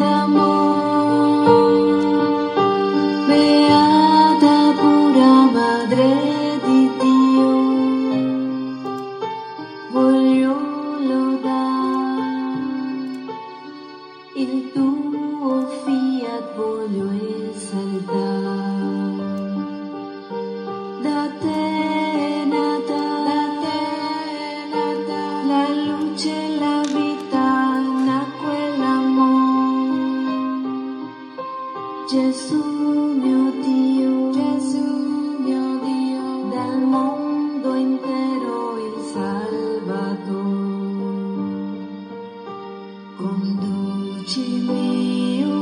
Madre Conducimi, o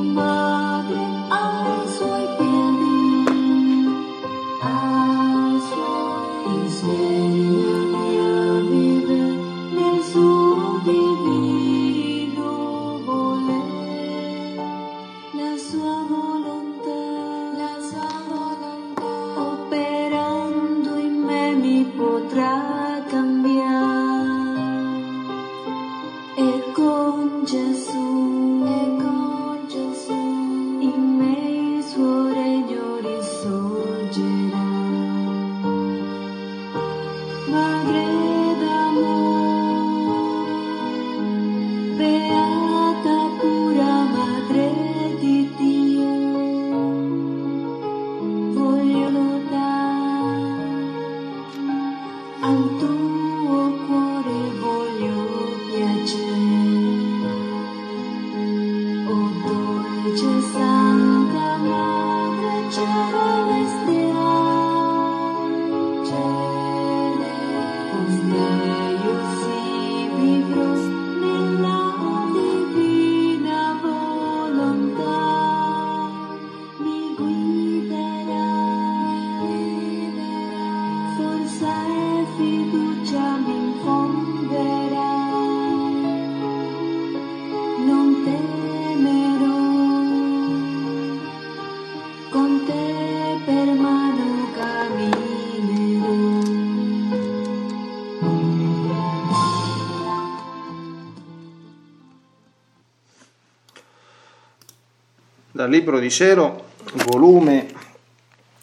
Libro di Cielo, volume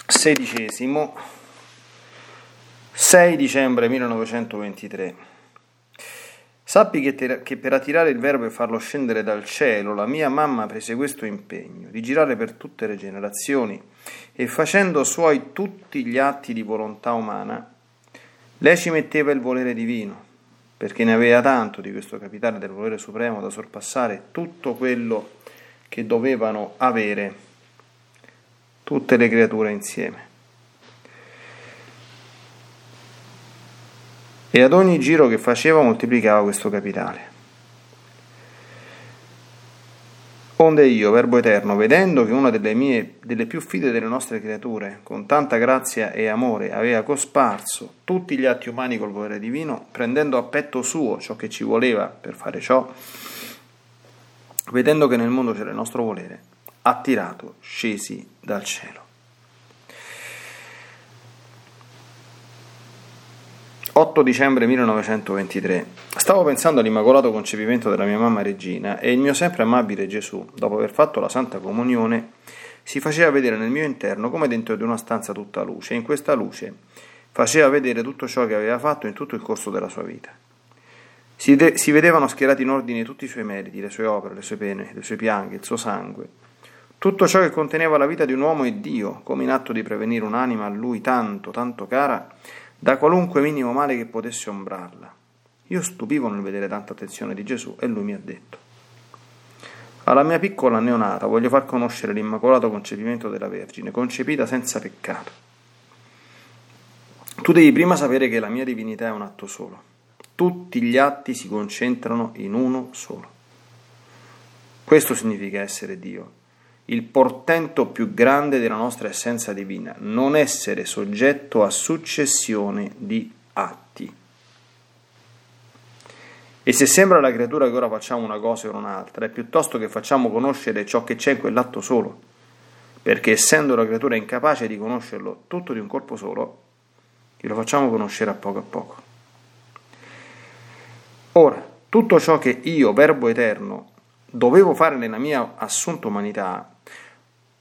sedicesimo, 6 dicembre 1923. Sappi che, te- che per attirare il verbo e farlo scendere dal cielo, la mia mamma prese questo impegno, di girare per tutte le generazioni e facendo suoi tutti gli atti di volontà umana, lei ci metteva il volere divino, perché ne aveva tanto di questo capitale del volere supremo da sorpassare tutto quello che dovevano avere tutte le creature insieme. E ad ogni giro che faceva moltiplicava questo capitale. Onde io, Verbo Eterno, vedendo che una delle mie, delle più fide delle nostre creature, con tanta grazia e amore, aveva cosparso tutti gli atti umani col volere divino, prendendo a petto suo ciò che ci voleva per fare ciò, vedendo che nel mondo c'era il nostro volere, attirato, scesi dal cielo. «8 dicembre 1923. Stavo pensando all'immacolato concepimento della mia mamma Regina e il mio sempre amabile Gesù, dopo aver fatto la Santa Comunione, si faceva vedere nel mio interno come dentro di una stanza tutta luce, e in questa luce faceva vedere tutto ciò che aveva fatto in tutto il corso della sua vita. Si, de- si vedevano schierati in ordine tutti i suoi meriti, le sue opere, le sue pene, le sue piaghe, il suo sangue, tutto ciò che conteneva la vita di un uomo e Dio, come in atto di prevenire un'anima a lui tanto, tanto cara, da qualunque minimo male che potesse ombrarla. Io stupivo nel vedere tanta attenzione di Gesù e lui mi ha detto, alla mia piccola neonata voglio far conoscere l'immacolato concepimento della Vergine, concepita senza peccato. Tu devi prima sapere che la mia divinità è un atto solo. Tutti gli atti si concentrano in uno solo. Questo significa essere Dio, il portento più grande della nostra essenza divina, non essere soggetto a successione di atti. E se sembra alla creatura che ora facciamo una cosa o un'altra, è piuttosto che facciamo conoscere ciò che c'è in quell'atto solo, perché essendo la creatura incapace di conoscerlo tutto di un colpo solo, lo facciamo conoscere a poco a poco. Ora, tutto ciò che io, Verbo Eterno, dovevo fare nella mia assunta umanità,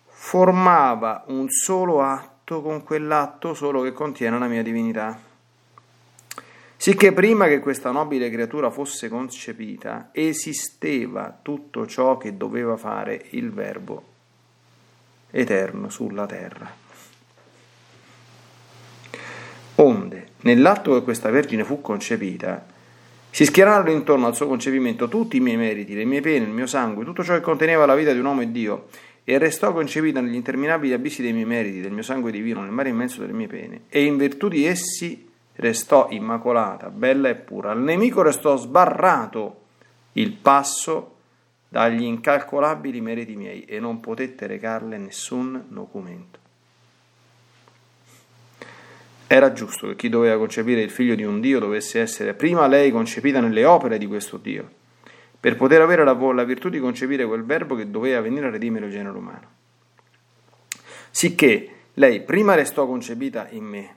formava un solo atto con quell'atto solo che contiene la mia divinità. Sicché prima che questa nobile creatura fosse concepita, esisteva tutto ciò che doveva fare il Verbo eterno sulla terra. Onde, nell'atto che questa Vergine fu concepita, si schierarono intorno al suo concepimento tutti i miei meriti, le mie pene, il mio sangue, tutto ciò che conteneva la vita di un uomo e Dio, e restò concepita negli interminabili abissi dei miei meriti, del mio sangue divino, nel mare immenso delle mie pene, e in virtù di essi restò immacolata, bella e pura. Al nemico restò sbarrato il passo dagli incalcolabili meriti miei, e non potette recarle nessun documento. Era giusto che chi doveva concepire il figlio di un Dio dovesse essere prima lei concepita nelle opere di questo Dio per poter avere la, la virtù di concepire quel verbo che doveva venire a redimere il genere umano. Sicché lei prima restò concepita in me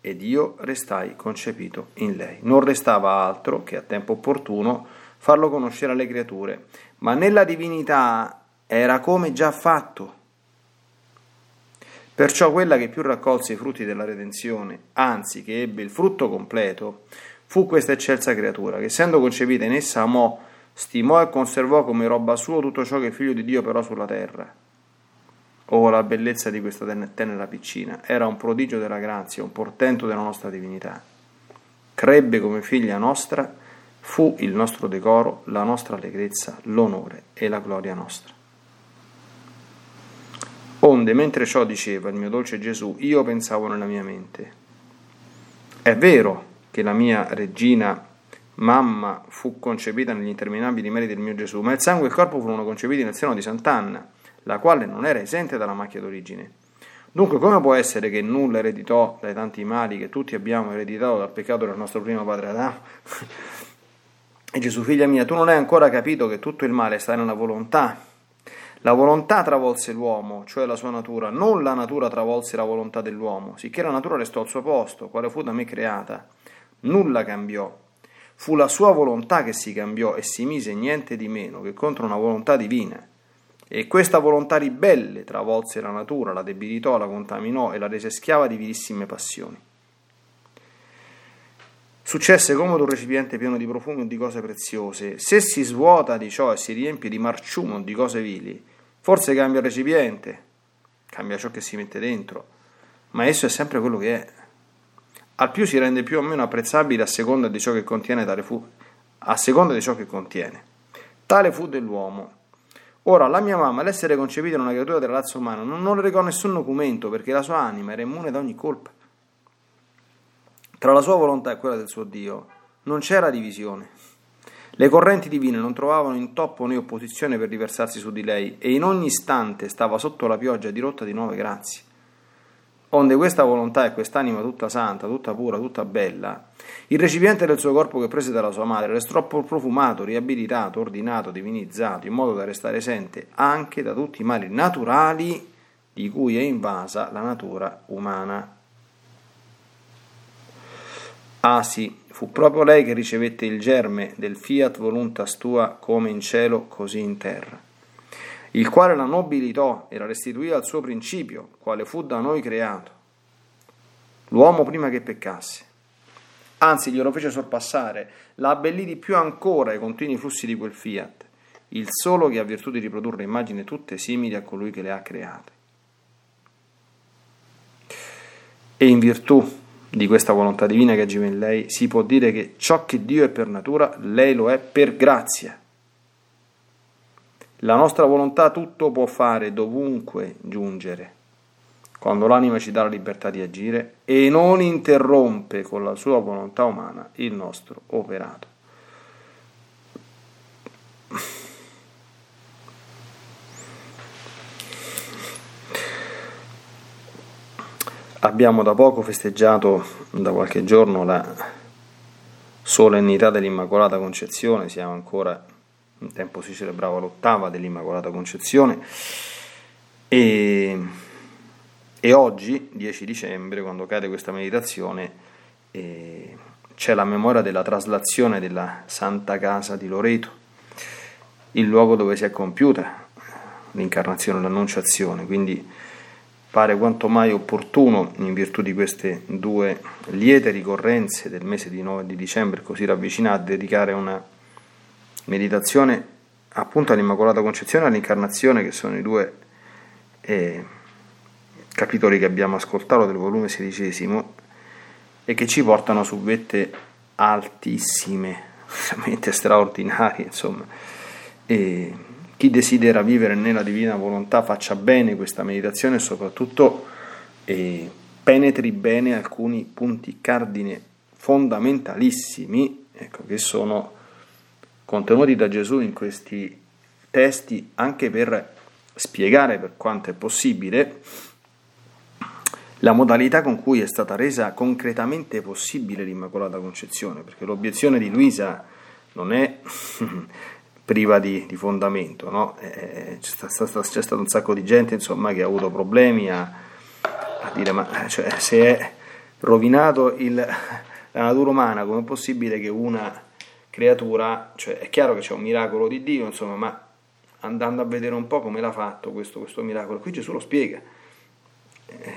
ed io restai concepito in lei. Non restava altro che a tempo opportuno farlo conoscere alle creature, ma nella divinità era come già fatto. Perciò quella che più raccolse i frutti della redenzione, anzi che ebbe il frutto completo, fu questa eccelsa creatura, che essendo concepita in essa amò, stimò e conservò come roba sua tutto ciò che il figlio di Dio però sulla terra. Oh, la bellezza di questa tenera piccina! Era un prodigio della grazia, un portento della nostra divinità. Crebbe come figlia nostra, fu il nostro decoro, la nostra allegrezza, l'onore e la gloria nostra. Onde, mentre ciò diceva il mio dolce Gesù, io pensavo nella mia mente. È vero, che la mia regina mamma fu concepita negli interminabili meriti del mio Gesù, ma il sangue e il corpo furono concepiti nel seno di Sant'Anna, la quale non era esente dalla macchia d'origine. Dunque, come può essere che nulla ereditò dai tanti mali che tutti abbiamo ereditato dal peccato del nostro primo padre Adamo? e Gesù, figlia mia, tu non hai ancora capito che tutto il male sta nella volontà. La volontà travolse l'uomo, cioè la sua natura, non la natura travolse la volontà dell'uomo, sicché la natura restò al suo posto, quale fu da me creata nulla cambiò. Fu la sua volontà che si cambiò e si mise niente di meno che contro una volontà divina. E questa volontà ribelle travolse la natura, la debilitò, la contaminò e la rese schiava di vilissime passioni. Successe come un recipiente pieno di profumi o di cose preziose. Se si svuota di ciò e si riempie di marciume o di cose vili, forse cambia il recipiente, cambia ciò che si mette dentro, ma esso è sempre quello che è al più si rende più o meno apprezzabile a seconda di ciò che contiene tale fu, a seconda di ciò che contiene. Tale fu dell'uomo. Ora, la mia mamma, l'essere concepita in una creatura della razza umana, non, non le recò nessun documento perché la sua anima era immune da ogni colpa. Tra la sua volontà e quella del suo Dio non c'era divisione. Le correnti divine non trovavano intoppo né opposizione per riversarsi su di lei e in ogni istante stava sotto la pioggia dirotta di nuove grazie. Onde questa volontà e quest'anima tutta santa, tutta pura, tutta bella, il recipiente del suo corpo che prese dalla sua madre restò profumato, riabilitato, ordinato, divinizzato, in modo da restare esente anche da tutti i mali naturali di cui è invasa la natura umana. Ah sì, fu proprio lei che ricevette il germe del fiat voluntas tua come in cielo così in terra, il quale la nobilitò e la restituì al suo principio, quale fu da noi creato, l'uomo prima che peccasse. Anzi, glielo fece sorpassare, la abbellì di più ancora ai continui flussi di quel fiat, il solo che ha virtù di riprodurre immagini tutte simili a colui che le ha create. E in virtù di questa volontà divina che agiva in lei, si può dire che ciò che Dio è per natura, lei lo è per grazia. La nostra volontà tutto può fare, dovunque giungere, quando l'anima ci dà la libertà di agire e non interrompe con la sua volontà umana il nostro operato. Abbiamo da poco festeggiato, da qualche giorno, la solennità dell'Immacolata Concezione, siamo ancora, in tempo si celebrava l'ottava dell'Immacolata Concezione. E, e oggi, 10 dicembre, quando cade questa meditazione, eh, c'è la memoria della traslazione della Santa Casa di Loreto, il luogo dove si è compiuta l'incarnazione, l'annunciazione, quindi pare quanto mai opportuno, in virtù di queste due liete ricorrenze del mese di, 9, di dicembre così ravvicinate, dedicare una meditazione appunto all'Immacolata Concezione e all'Incarnazione, che sono i due eh, capitoli che abbiamo ascoltato del volume sedicesimo e che ci portano su vette altissime, veramente straordinarie, insomma. E, chi desidera vivere nella divina volontà faccia bene questa meditazione e soprattutto eh, penetri bene alcuni punti cardine fondamentalissimi ecco, che sono contenuti da Gesù in questi testi anche per spiegare per quanto è possibile la modalità con cui è stata resa concretamente possibile l'Immacolata Concezione, perché l'obiezione di Luisa non è priva di, di fondamento. No? Eh, c'è, stato, c'è, stato un sacco di gente insomma, che ha avuto problemi a, a dire ma cioè, se è rovinato il, la natura umana, com'è possibile che una creatura, cioè è chiaro che c'è un miracolo di Dio, insomma, ma andando a vedere un po' come l'ha fatto questo, questo miracolo, qui Gesù lo spiega, eh,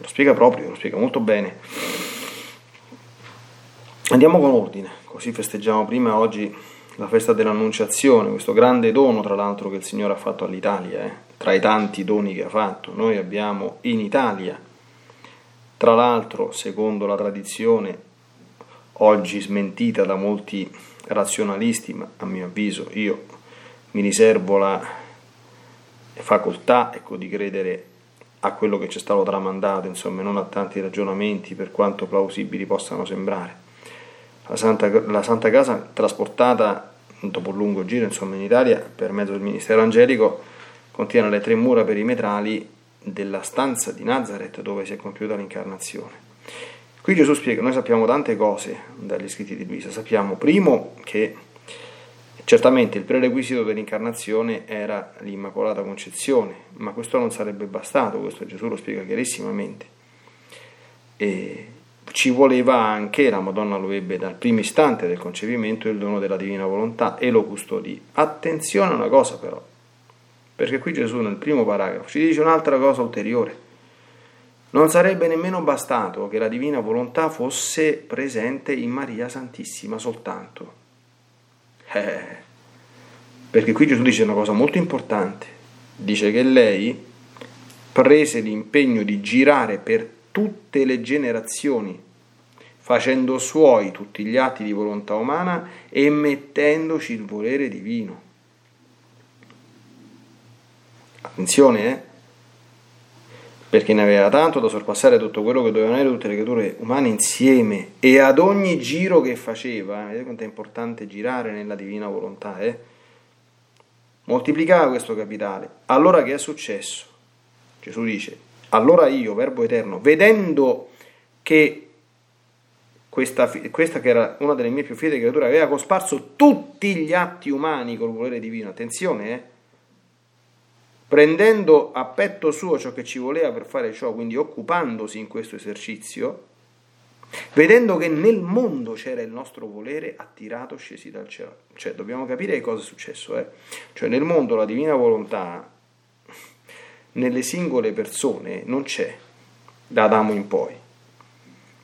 lo spiega proprio, lo spiega molto bene. Andiamo con ordine, così festeggiamo prima oggi la festa dell'Annunciazione, questo grande dono tra l'altro che il Signore ha fatto all'Italia, eh, tra i tanti doni che ha fatto. Noi abbiamo in Italia, tra l'altro, secondo la tradizione, oggi smentita da molti razionalisti, ma a mio avviso io mi riservo la facoltà ecco, di credere a quello che ci è stato tramandato, insomma, non a tanti ragionamenti per quanto plausibili possano sembrare la Santa, la Santa Casa trasportata dopo un lungo giro insomma, in Italia per mezzo del Ministero Angelico contiene le tre mura perimetrali della stanza di Nazareth dove si è compiuta l'incarnazione. Qui Gesù spiega, noi sappiamo tante cose dagli scritti di Luisa, sappiamo primo che certamente il prerequisito dell'incarnazione era l'Immacolata Concezione, ma questo non sarebbe bastato, questo Gesù lo spiega chiarissimamente. E ci voleva anche, la Madonna lo ebbe dal primo istante del concepimento, il dono della divina volontà e lo custodì. Attenzione a una cosa però, perché qui Gesù nel primo paragrafo ci dice un'altra cosa ulteriore. Non sarebbe nemmeno bastato che la divina volontà fosse presente in Maria Santissima soltanto. Eh, perché qui Gesù dice una cosa molto importante. Dice che lei prese l'impegno di girare per tutte le generazioni, facendo suoi tutti gli atti di volontà umana e mettendoci il volere divino. Attenzione, eh? Perché ne aveva tanto da sorpassare tutto quello che dovevano avere tutte le creature umane insieme e ad ogni giro che faceva, eh? vedete quanto è importante girare nella divina volontà, eh? Moltiplicava questo capitale. Allora che è successo? Gesù dice, allora io, Verbo Eterno, vedendo che questa, questa, che era una delle mie più fedeli creature, aveva cosparso tutti gli atti umani col volere divino, attenzione, eh? prendendo a petto suo ciò che ci voleva per fare ciò, quindi occupandosi in questo esercizio, vedendo che nel mondo c'era il nostro volere attirato scesi dal cielo. Cioè, dobbiamo capire cosa è successo. Eh? Cioè, nel mondo la divina volontà, nelle singole persone, non c'è da Adamo in poi.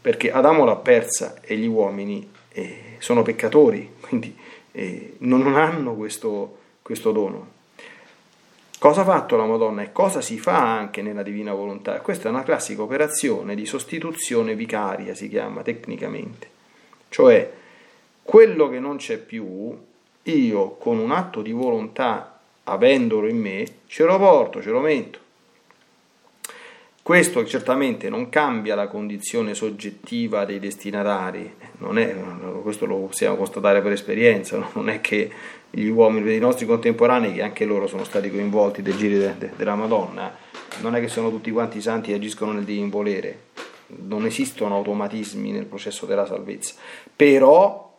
Perché Adamo l'ha persa e gli uomini eh, sono peccatori, quindi eh, non hanno questo, questo dono. Cosa ha fatto la Madonna e cosa si fa anche nella divina volontà? Questa è una classica operazione di sostituzione vicaria, si chiama tecnicamente. Cioè, quello che non c'è più, io con un atto di volontà, avendolo in me, ce lo porto, ce lo metto. Questo certamente non cambia la condizione soggettiva dei destinatari, è, questo lo possiamo constatare per esperienza, non è che gli uomini dei nostri contemporanei, che anche loro sono stati coinvolti del giro de, de, della Madonna, non è che sono tutti quanti santi e agiscono nel divin volere, non esistono automatismi nel processo della salvezza, però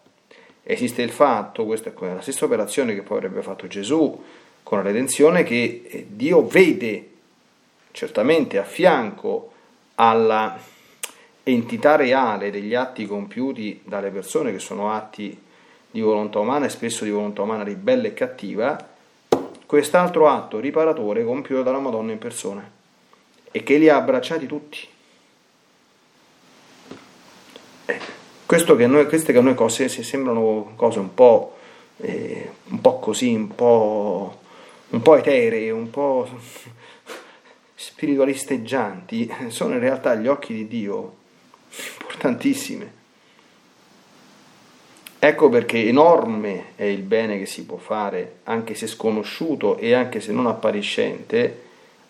esiste il fatto, questa è la stessa operazione che poi avrebbe fatto Gesù con la redenzione, che eh, Dio vede certamente a fianco alla entità reale degli atti compiuti dalle persone che sono atti di volontà umana e spesso di volontà umana ribelle e cattiva, quest'altro atto riparatore compiuto dalla Madonna in persona e che li ha abbracciati tutti. Eh, questo che noi, queste che a noi cose sembrano cose un po', eh, un po' così, un po', un po' eteree, un po' spiritualisteggianti, sono in realtà agli occhi di Dio importantissime. Ecco perché enorme è il bene che si può fare, anche se sconosciuto e anche se non appariscente,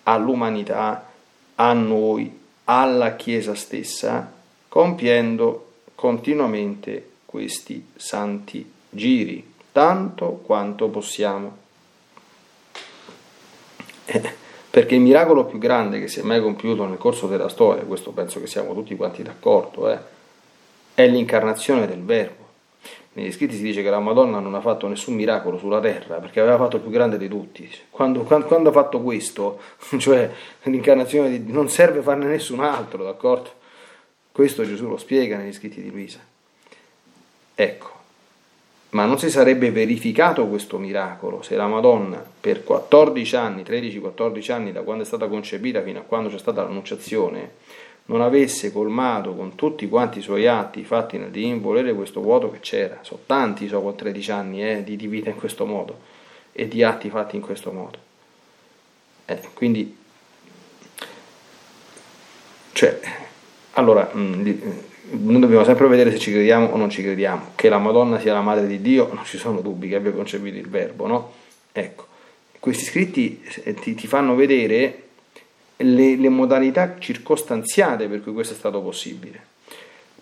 all'umanità, a noi, alla Chiesa stessa, compiendo continuamente questi santi giri, tanto quanto possiamo. Perché il miracolo più grande che si è mai compiuto nel corso della storia, questo penso che siamo tutti quanti d'accordo, eh, è l'incarnazione del Verbo. Negli scritti si dice che la Madonna non ha fatto nessun miracolo sulla terra perché aveva fatto il più grande di tutti. Quando, quando, quando ha fatto questo, cioè l'incarnazione di, non serve farne nessun altro, d'accordo? Questo Gesù lo spiega negli scritti di Luisa. Ecco, ma non si sarebbe verificato questo miracolo se la Madonna per 14 anni, 13-14 anni da quando è stata concepita fino a quando c'è stata l'annunciazione, non avesse colmato con tutti quanti i suoi atti fatti nel divin volere questo vuoto che c'era. Sono tanti, so, con 13 anni eh, di, di, vita in questo modo e di atti fatti in questo modo. Eh, quindi, cioè, allora, mh, noi dobbiamo sempre vedere se ci crediamo o non ci crediamo. Che la Madonna sia la madre di Dio, non ci sono dubbi che abbia concepito il verbo, no? Ecco, questi scritti eh, ti, ti fanno vedere le, le modalità circostanziate per cui questo è stato possibile.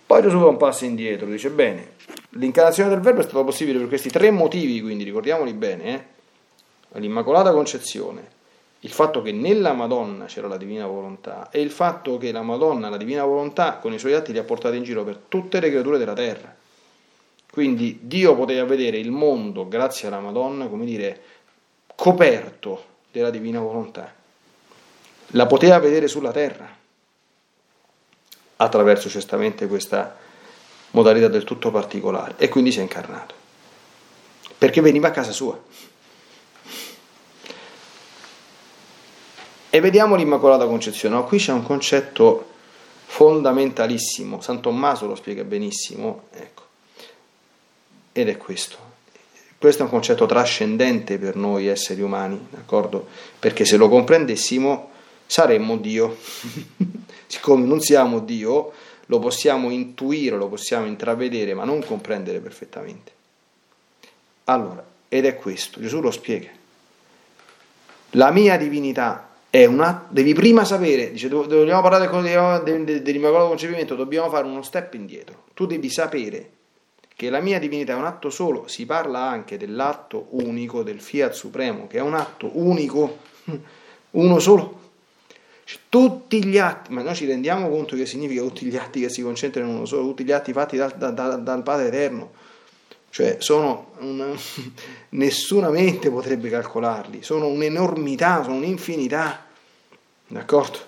Poi Gesù fa un passo indietro, dice bene, l'incarnazione del verbo è stato possibile per questi tre motivi, quindi ricordiamoli bene, eh? l'Immacolata Concezione, il fatto che nella Madonna c'era la divina volontà e il fatto che la Madonna, la divina volontà, con i suoi atti li ha portati in giro per tutte le creature della terra. Quindi Dio poteva vedere il mondo, grazie alla Madonna, come dire, coperto della divina volontà. La poteva vedere sulla terra attraverso certamente questa modalità del tutto particolare e quindi si è incarnato. Perché veniva a casa sua e vediamo l'Immacolata Concezione no, qui c'è un concetto fondamentalissimo San Tommaso lo spiega benissimo ecco. ed è questo questo è un concetto trascendente per noi esseri umani, d'accordo? Perché se lo comprendessimo saremmo Dio. Siccome non siamo Dio, lo possiamo intuire, lo possiamo intravedere, ma non comprendere perfettamente. Allora, ed è questo, Gesù lo spiega. La mia divinità è una... Devi prima sapere, dice, dobbiamo parlare dell'immacolato concepimento, dobbiamo fare uno step indietro. Tu devi sapere che la mia divinità è un atto solo, si parla anche dell'atto unico del Fiat Supremo, che è un atto unico, uno solo, tutti gli atti, ma noi ci rendiamo conto che significa tutti gli atti che si concentrano in uno solo, tutti gli atti fatti dal, da, da, dal Padre Eterno, cioè sono una, nessuna mente potrebbe calcolarli, sono un'enormità, sono un'infinità, d'accordo?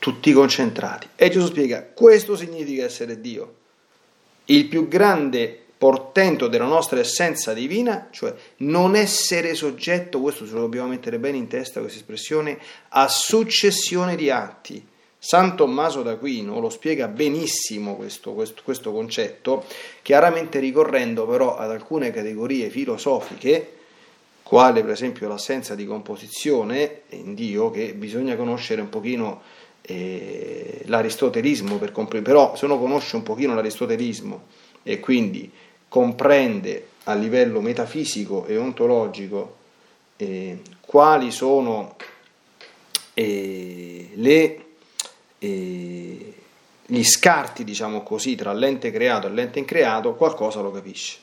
tutti concentrati. E Gesù spiega, questo significa essere Dio. Il più grande portento della nostra essenza divina, cioè non essere soggetto, questo ce lo dobbiamo mettere bene in testa questa espressione, a successione di atti. San Tommaso d'Aquino lo spiega benissimo questo, questo, questo concetto, chiaramente ricorrendo però ad alcune categorie filosofiche, quale per esempio l'assenza di composizione in Dio, che bisogna conoscere un pochino eh, l'aristotelismo per comprendere, però se uno conosce un pochino l'aristotelismo e quindi comprende a livello metafisico e ontologico eh, quali sono eh, le, gli scarti, diciamo così, tra l'ente creato e l'ente increato, qualcosa lo capisce.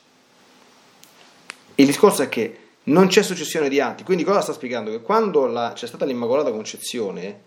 Il discorso è che non c'è successione di atti, quindi cosa sta spiegando? Che quando la, c'è stata l'Immacolata Concezione,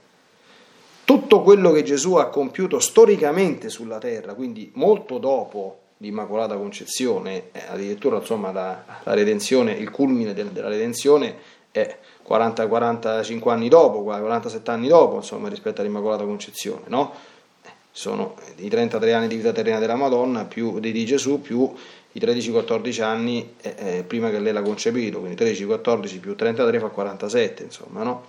tutto quello che Gesù ha compiuto storicamente sulla terra, quindi molto dopo l'Immacolata Concezione, eh, addirittura insomma la, la, redenzione, il culmine del, della redenzione è 40-45 anni dopo, 47 anni dopo insomma, rispetto all'Immacolata Concezione, no? Eh, sono i 33 anni di vita terrena della Madonna più di, di Gesù più i 13-14 anni eh, eh, prima che lei l'ha concepito, quindi 13-14 più 33 fa 47, insomma, no?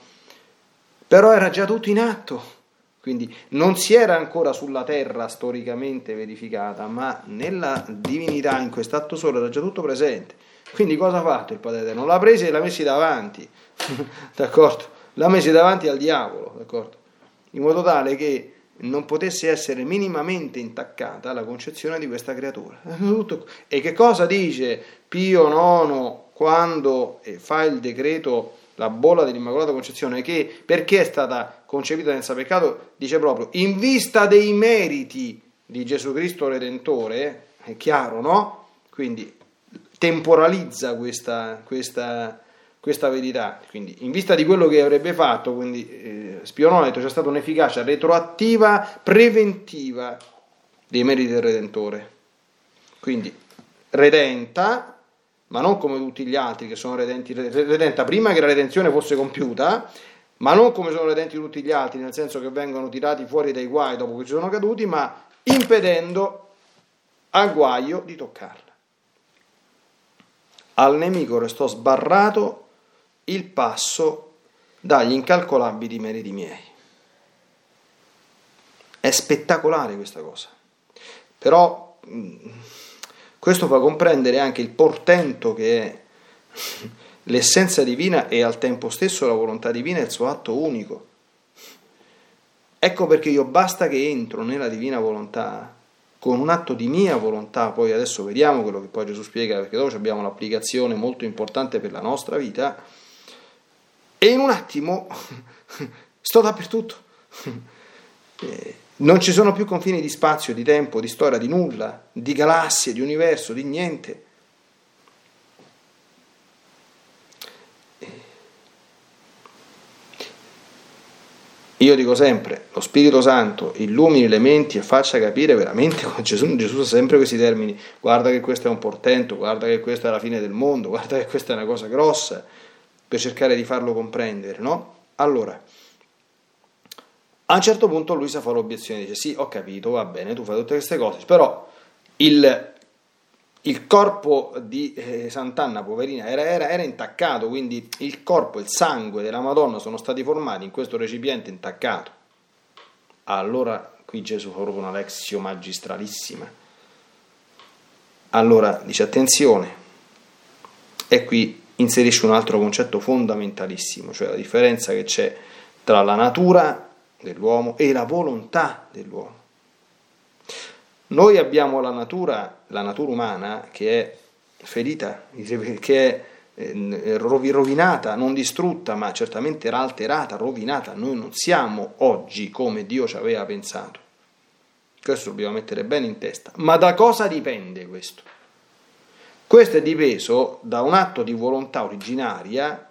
Però era già tutto in atto quindi non si era ancora sulla terra storicamente verificata, ma nella divinità, in quest'atto solo, era già tutto presente. Quindi cosa ha fatto il Padre Eterno? L'ha presa e l'ha messa davanti, d'accordo? L'ha messa davanti al diavolo, d'accordo? In modo tale che non potesse essere minimamente intaccata la concezione di questa creatura. E che cosa dice Pio IX quando eh, fa il decreto la bolla dell'Immacolata Concezione, che perché è stata concepita senza peccato, dice proprio, in vista dei meriti di Gesù Cristo Redentore, è chiaro, no? Quindi temporalizza questa, questa, questa verità, quindi in vista di quello che avrebbe fatto, quindi eh, Spionone ha detto c'è stata un'efficacia retroattiva, preventiva dei meriti del Redentore. Quindi redenta ma non come tutti gli altri che sono redenti, redenta prima che la redenzione fosse compiuta, ma non come sono redenti tutti gli altri, nel senso che vengono tirati fuori dai guai dopo che ci sono caduti, ma impedendo al guaio di toccarla. Al nemico restò sbarrato il passo dagli incalcolabili meriti miei. È spettacolare questa cosa. Però questo fa comprendere anche il portento che è l'essenza divina e al tempo stesso la volontà divina è il suo atto unico. Ecco perché io basta che entro nella divina volontà con un atto di mia volontà, poi adesso vediamo quello che poi Gesù spiega, perché dopo abbiamo l'applicazione molto importante per la nostra vita, e in un attimo sto dappertutto. Eh, non ci sono più confini di spazio, di tempo, di storia, di nulla, di galassie, di universo, di niente. Io dico sempre, lo Spirito Santo illumini le menti e faccia capire veramente come Gesù, Gesù usa sempre questi termini, guarda che questo è un portento, guarda che questa è la fine del mondo, guarda che questa è una cosa grossa, per cercare di farlo comprendere, no? Allora, a un certo punto Luisa fa l'obiezione, dice sì, ho capito, va bene, tu fai tutte queste cose, però il, il corpo di eh, Sant'Anna, poverina, era, era, era, intaccato, quindi il corpo, il sangue della Madonna sono stati formati in questo recipiente intaccato. Allora qui Gesù proprio una lexio magistralissima. Allora dice attenzione, e qui inserisce un altro concetto fondamentalissimo, cioè la differenza che c'è tra la natura dell'uomo e la volontà dell'uomo. Noi abbiamo la natura, la natura umana che è ferita, che è eh, rovinata, non distrutta, ma certamente era alterata, rovinata. Noi non siamo oggi come Dio ci aveva pensato. Questo dobbiamo mettere bene in testa. Ma da cosa dipende questo? Questo è dipeso da un atto di volontà originaria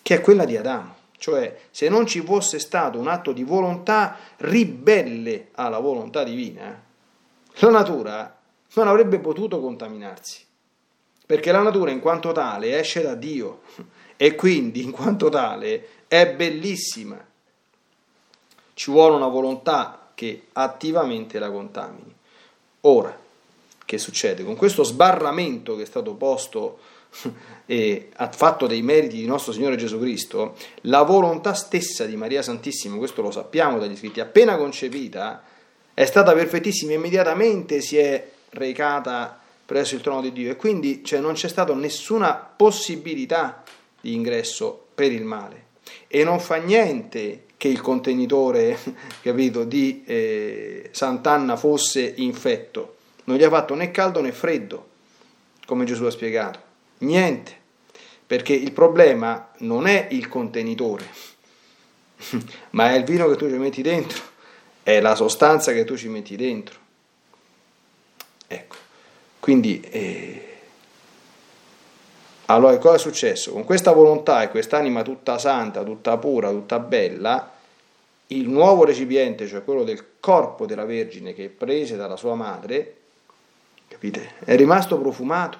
che è quella di Adamo. Cioè, se non ci fosse stato un atto di volontà ribelle alla volontà divina, la natura non avrebbe potuto contaminarsi. Perché la natura in quanto tale esce da Dio e quindi in quanto tale è bellissima. ci vuole una volontà che attivamente la contamini. Ora, che succede? Con questo sbarramento che è stato posto e ha fatto dei meriti di nostro Signore Gesù Cristo, la volontà stessa di Maria Santissima, questo lo sappiamo dagli scritti, appena concepita, è stata perfettissima, immediatamente si è recata presso il trono di Dio e quindi cioè, non c'è stata nessuna possibilità di ingresso per il male. E non fa niente che il contenitore capito, di eh, Sant'Anna fosse infetto, non gli ha fatto né caldo né freddo, come Gesù ha spiegato, niente, perché il problema non è il contenitore, ma è il vino che tu ci metti dentro, è la sostanza che tu ci metti dentro. Ecco, quindi eh, allora cosa è successo? Con questa volontà e quest'anima tutta santa, tutta pura, tutta bella, il nuovo recipiente, cioè quello del corpo della Vergine che prese dalla sua madre, capite? È rimasto profumato,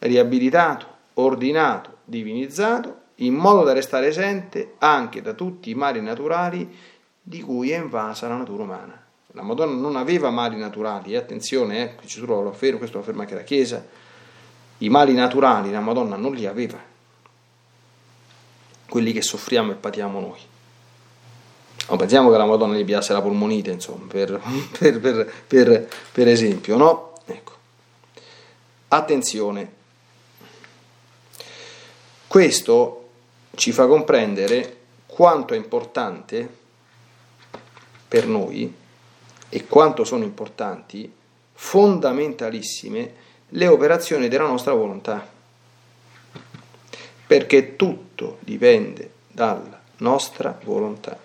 riabilitato, ordinato, divinizzato, in modo da restare esente anche da tutti i mali naturali di cui è invasa la natura umana. La Madonna non aveva mali naturali, eh? attenzione, eh? Gesù lo afferma, questo lo afferma anche la Chiesa, i mali naturali la Madonna non li aveva, quelli che soffriamo e patiamo noi. Non pensiamo che alla Madonna gli piace la polmonite, insomma, per, per, per, per esempio, no? Ecco. Attenzione, questo ci fa comprendere quanto è importante per noi e quanto sono importanti, fondamentalissime, le operazioni della nostra volontà, perché tutto dipende dalla nostra volontà.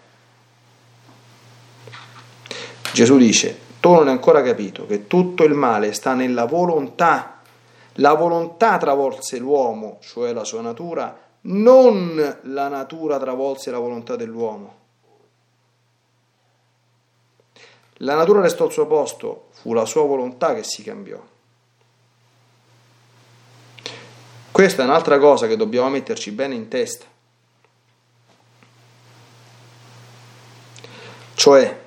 Gesù dice, tu non hai ancora capito che tutto il male sta nella volontà. La volontà travolse l'uomo, cioè la sua natura, non la natura travolse la volontà dell'uomo. La natura restò al suo posto, fu la sua volontà che si cambiò. Questa è un'altra cosa che dobbiamo metterci bene in testa. Cioè,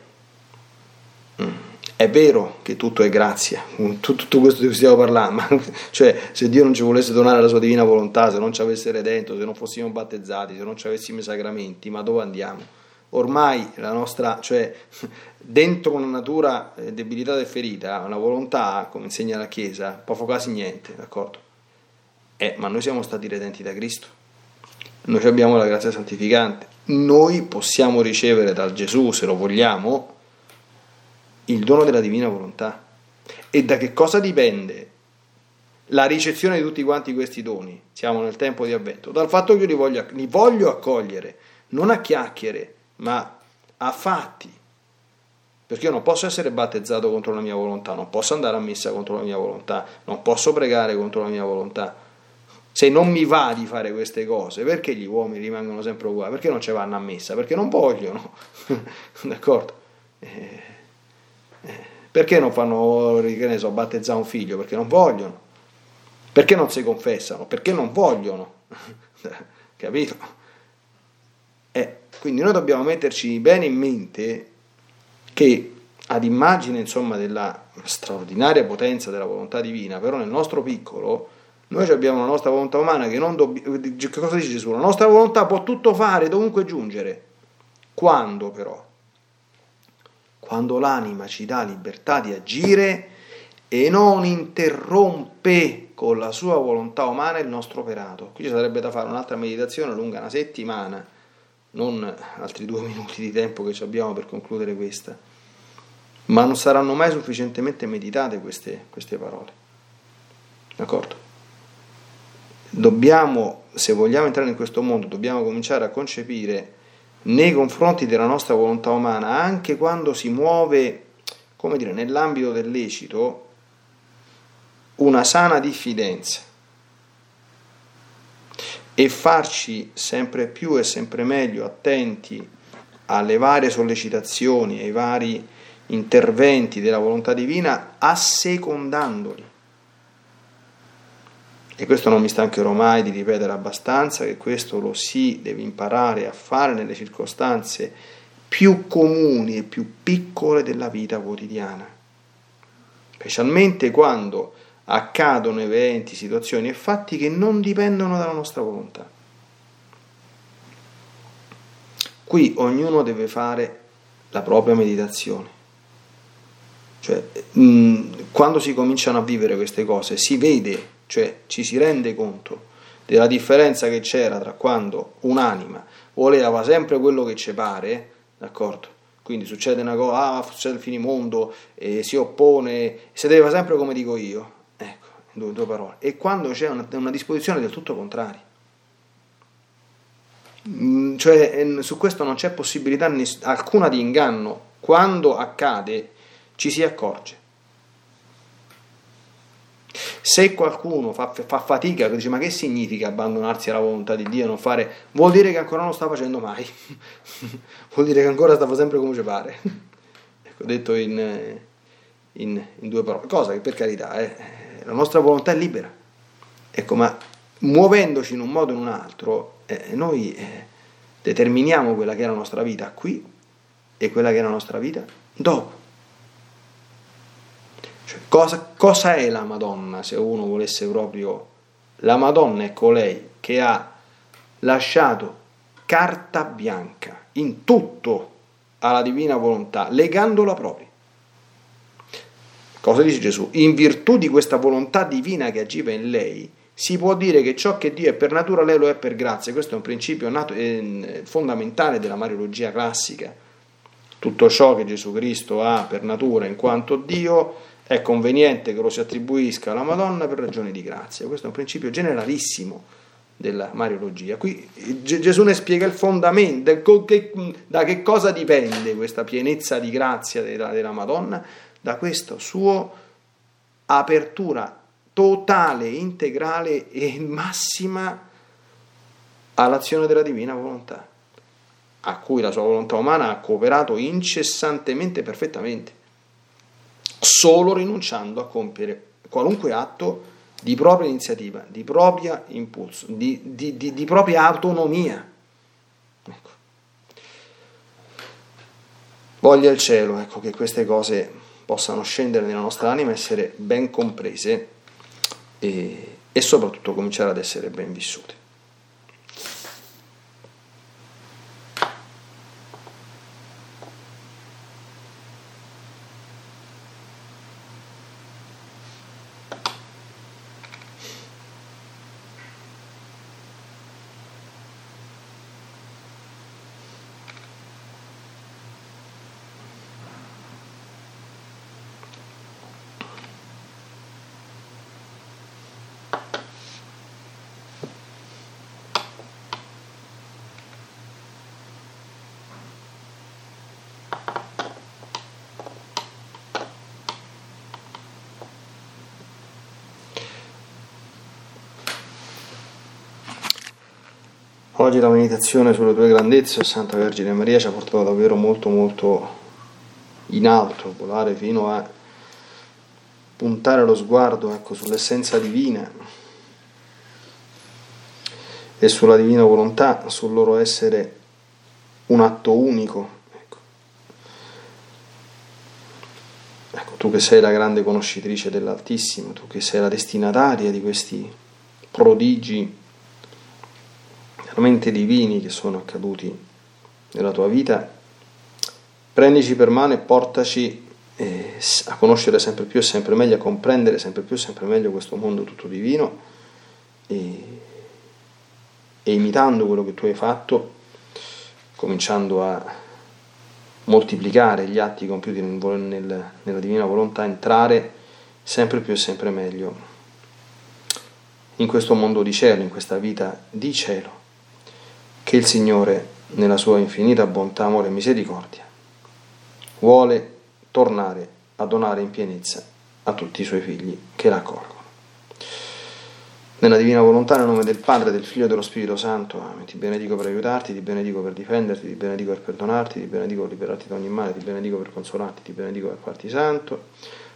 mm, è vero che tutto è grazia, tutto questo di cui stiamo parlando, cioè, se Dio non ci volesse donare la sua divina volontà, se non ci avesse redento, se non fossimo battezzati, se non ci avessimo i sacramenti, ma dove andiamo? Ormai la nostra, cioè, dentro una natura eh, debilitata e ferita, una volontà, come insegna la Chiesa, poco quasi niente, d'accordo? Eh, ma noi siamo stati redenti da Cristo. Noi abbiamo la grazia santificante. Noi possiamo ricevere da Gesù, se lo vogliamo, il dono della divina volontà. E da che cosa dipende la ricezione di tutti quanti questi doni? Siamo nel tempo di avvento. Dal fatto che io li voglio, li voglio accogliere, non a chiacchiere, ma a fatti. Perché io non posso essere battezzato contro la mia volontà, non posso andare a messa contro la mia volontà, non posso pregare contro la mia volontà se non mi va di fare queste cose, perché gli uomini rimangono sempre uguali? Perché non ci vanno a messa? Perché non vogliono, d'accordo? Eh, eh, perché non fanno, che ne so, battezzare un figlio? Perché non vogliono. Perché non si confessano? Perché non vogliono. Capito? Quindi noi dobbiamo metterci bene in mente che ad immagine insomma della straordinaria potenza della volontà divina, però nel nostro piccolo noi abbiamo la nostra volontà umana che non dobbiamo... Che cosa dice Gesù? La nostra volontà può tutto fare, dovunque giungere. Quando però? Quando l'anima ci dà libertà di agire e non interrompe con la sua volontà umana il nostro operato. Qui ci sarebbe da fare un'altra meditazione lunga una settimana, non altri due minuti di tempo che abbiamo per concludere questa. Ma non saranno mai sufficientemente meditate queste, queste parole. D'accordo? dobbiamo, se vogliamo entrare in questo mondo, dobbiamo cominciare a concepire nei confronti della nostra volontà umana, anche quando si muove, come dire, nell'ambito del lecito, una sana diffidenza e farci sempre più e sempre meglio attenti alle varie sollecitazioni, ai vari interventi della volontà divina, assecondandoli. E questo non mi stancherò mai di ripetere abbastanza, che questo lo si deve imparare a fare nelle circostanze più comuni e più piccole della vita quotidiana, specialmente quando accadono eventi, situazioni e fatti che non dipendono dalla nostra volontà. Qui ognuno deve fare la propria meditazione. Cioè, mh, quando si cominciano a vivere queste cose, si vede, cioè ci si rende conto della differenza che c'era tra quando un'anima voleva sempre quello che ci pare, d'accordo? Quindi succede una cosa, ah, succede il finimondo, e si oppone, si deve sempre come dico io, due, due parole. E quando c'è una, una disposizione del tutto contraria. Mm, cioè su questo non c'è possibilità alcuna di inganno. Quando accade ci si accorge. Se qualcuno fa, fa fatica, dice ma che significa abbandonarsi alla volontà di Dio, non fare, vuol dire che ancora non sta facendo mai, vuol dire che ancora sta sempre come ci pare. ecco, detto in, in, in, due parole, cosa che per carità, eh, la nostra volontà è libera, ecco, ma muovendoci in un modo o in un altro, eh, noi eh, determiniamo quella che è la nostra vita qui e quella che è la nostra vita dopo. Cioè, cosa, cosa è la Madonna se uno volesse proprio... La Madonna è colei che ha lasciato carta bianca in tutto alla divina volontà, legandola proprio. Cosa dice Gesù? In virtù di questa volontà divina che agiva in lei, si può dire che ciò che Dio è per natura lei lo è per grazia. Questo è un principio nato, eh, fondamentale della mariologia classica. Tutto ciò che Gesù Cristo ha per natura in quanto Dio è conveniente che lo si attribuisca alla Madonna per ragioni di grazia. Questo è un principio generalissimo della mariologia. Qui Gesù ne spiega il fondamento, da che cosa dipende questa pienezza di grazia della, della Madonna? Da questa sua apertura totale, integrale e massima all'azione della divina volontà, a cui la sua volontà umana ha cooperato incessantemente e perfettamente, solo rinunciando a compiere qualunque atto di propria iniziativa, di propria impulso, di, di, di, di propria autonomia. Ecco. Voglia il cielo ecco, che queste cose possano scendere nella nostra anima essere ben comprese e, e soprattutto cominciare ad essere ben vissute. Oggi la meditazione sulle tue grandezze, Santa Vergine Maria, ci ha portato davvero molto molto in alto, volare fino a puntare lo sguardo ecco, sull'essenza divina e sulla divina volontà, sul loro essere un atto unico. Ecco. Ecco, tu che sei la grande conoscitrice dell'Altissimo, tu che sei la destinataria di questi prodigi veramente divini che sono accaduti nella tua vita, prendici per mano e portaci eh, a conoscere sempre più e sempre meglio, a comprendere sempre più e sempre meglio questo mondo tutto divino e, e imitando quello che tu hai fatto, cominciando a moltiplicare gli atti compiuti nel, nel, nella divina volontà, entrare sempre più e sempre meglio in questo mondo di cielo, in questa vita di cielo che il Signore, nella sua infinita bontà, amore e misericordia, vuole tornare a donare in pienezza a tutti i suoi figli che l'accolgono. Nella divina volontà, nel nome del Padre, del Figlio e dello Spirito Santo, amen. Ti benedico per aiutarti, ti benedico per difenderti, ti benedico per perdonarti, ti benedico per liberarti da ogni male, ti benedico per consolarti, ti benedico per farti santo.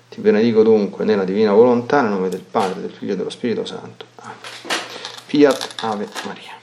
Ti benedico dunque nella divina volontà, nel nome del Padre, del Figlio e dello Spirito Santo. Amen. Fiat Ave Maria.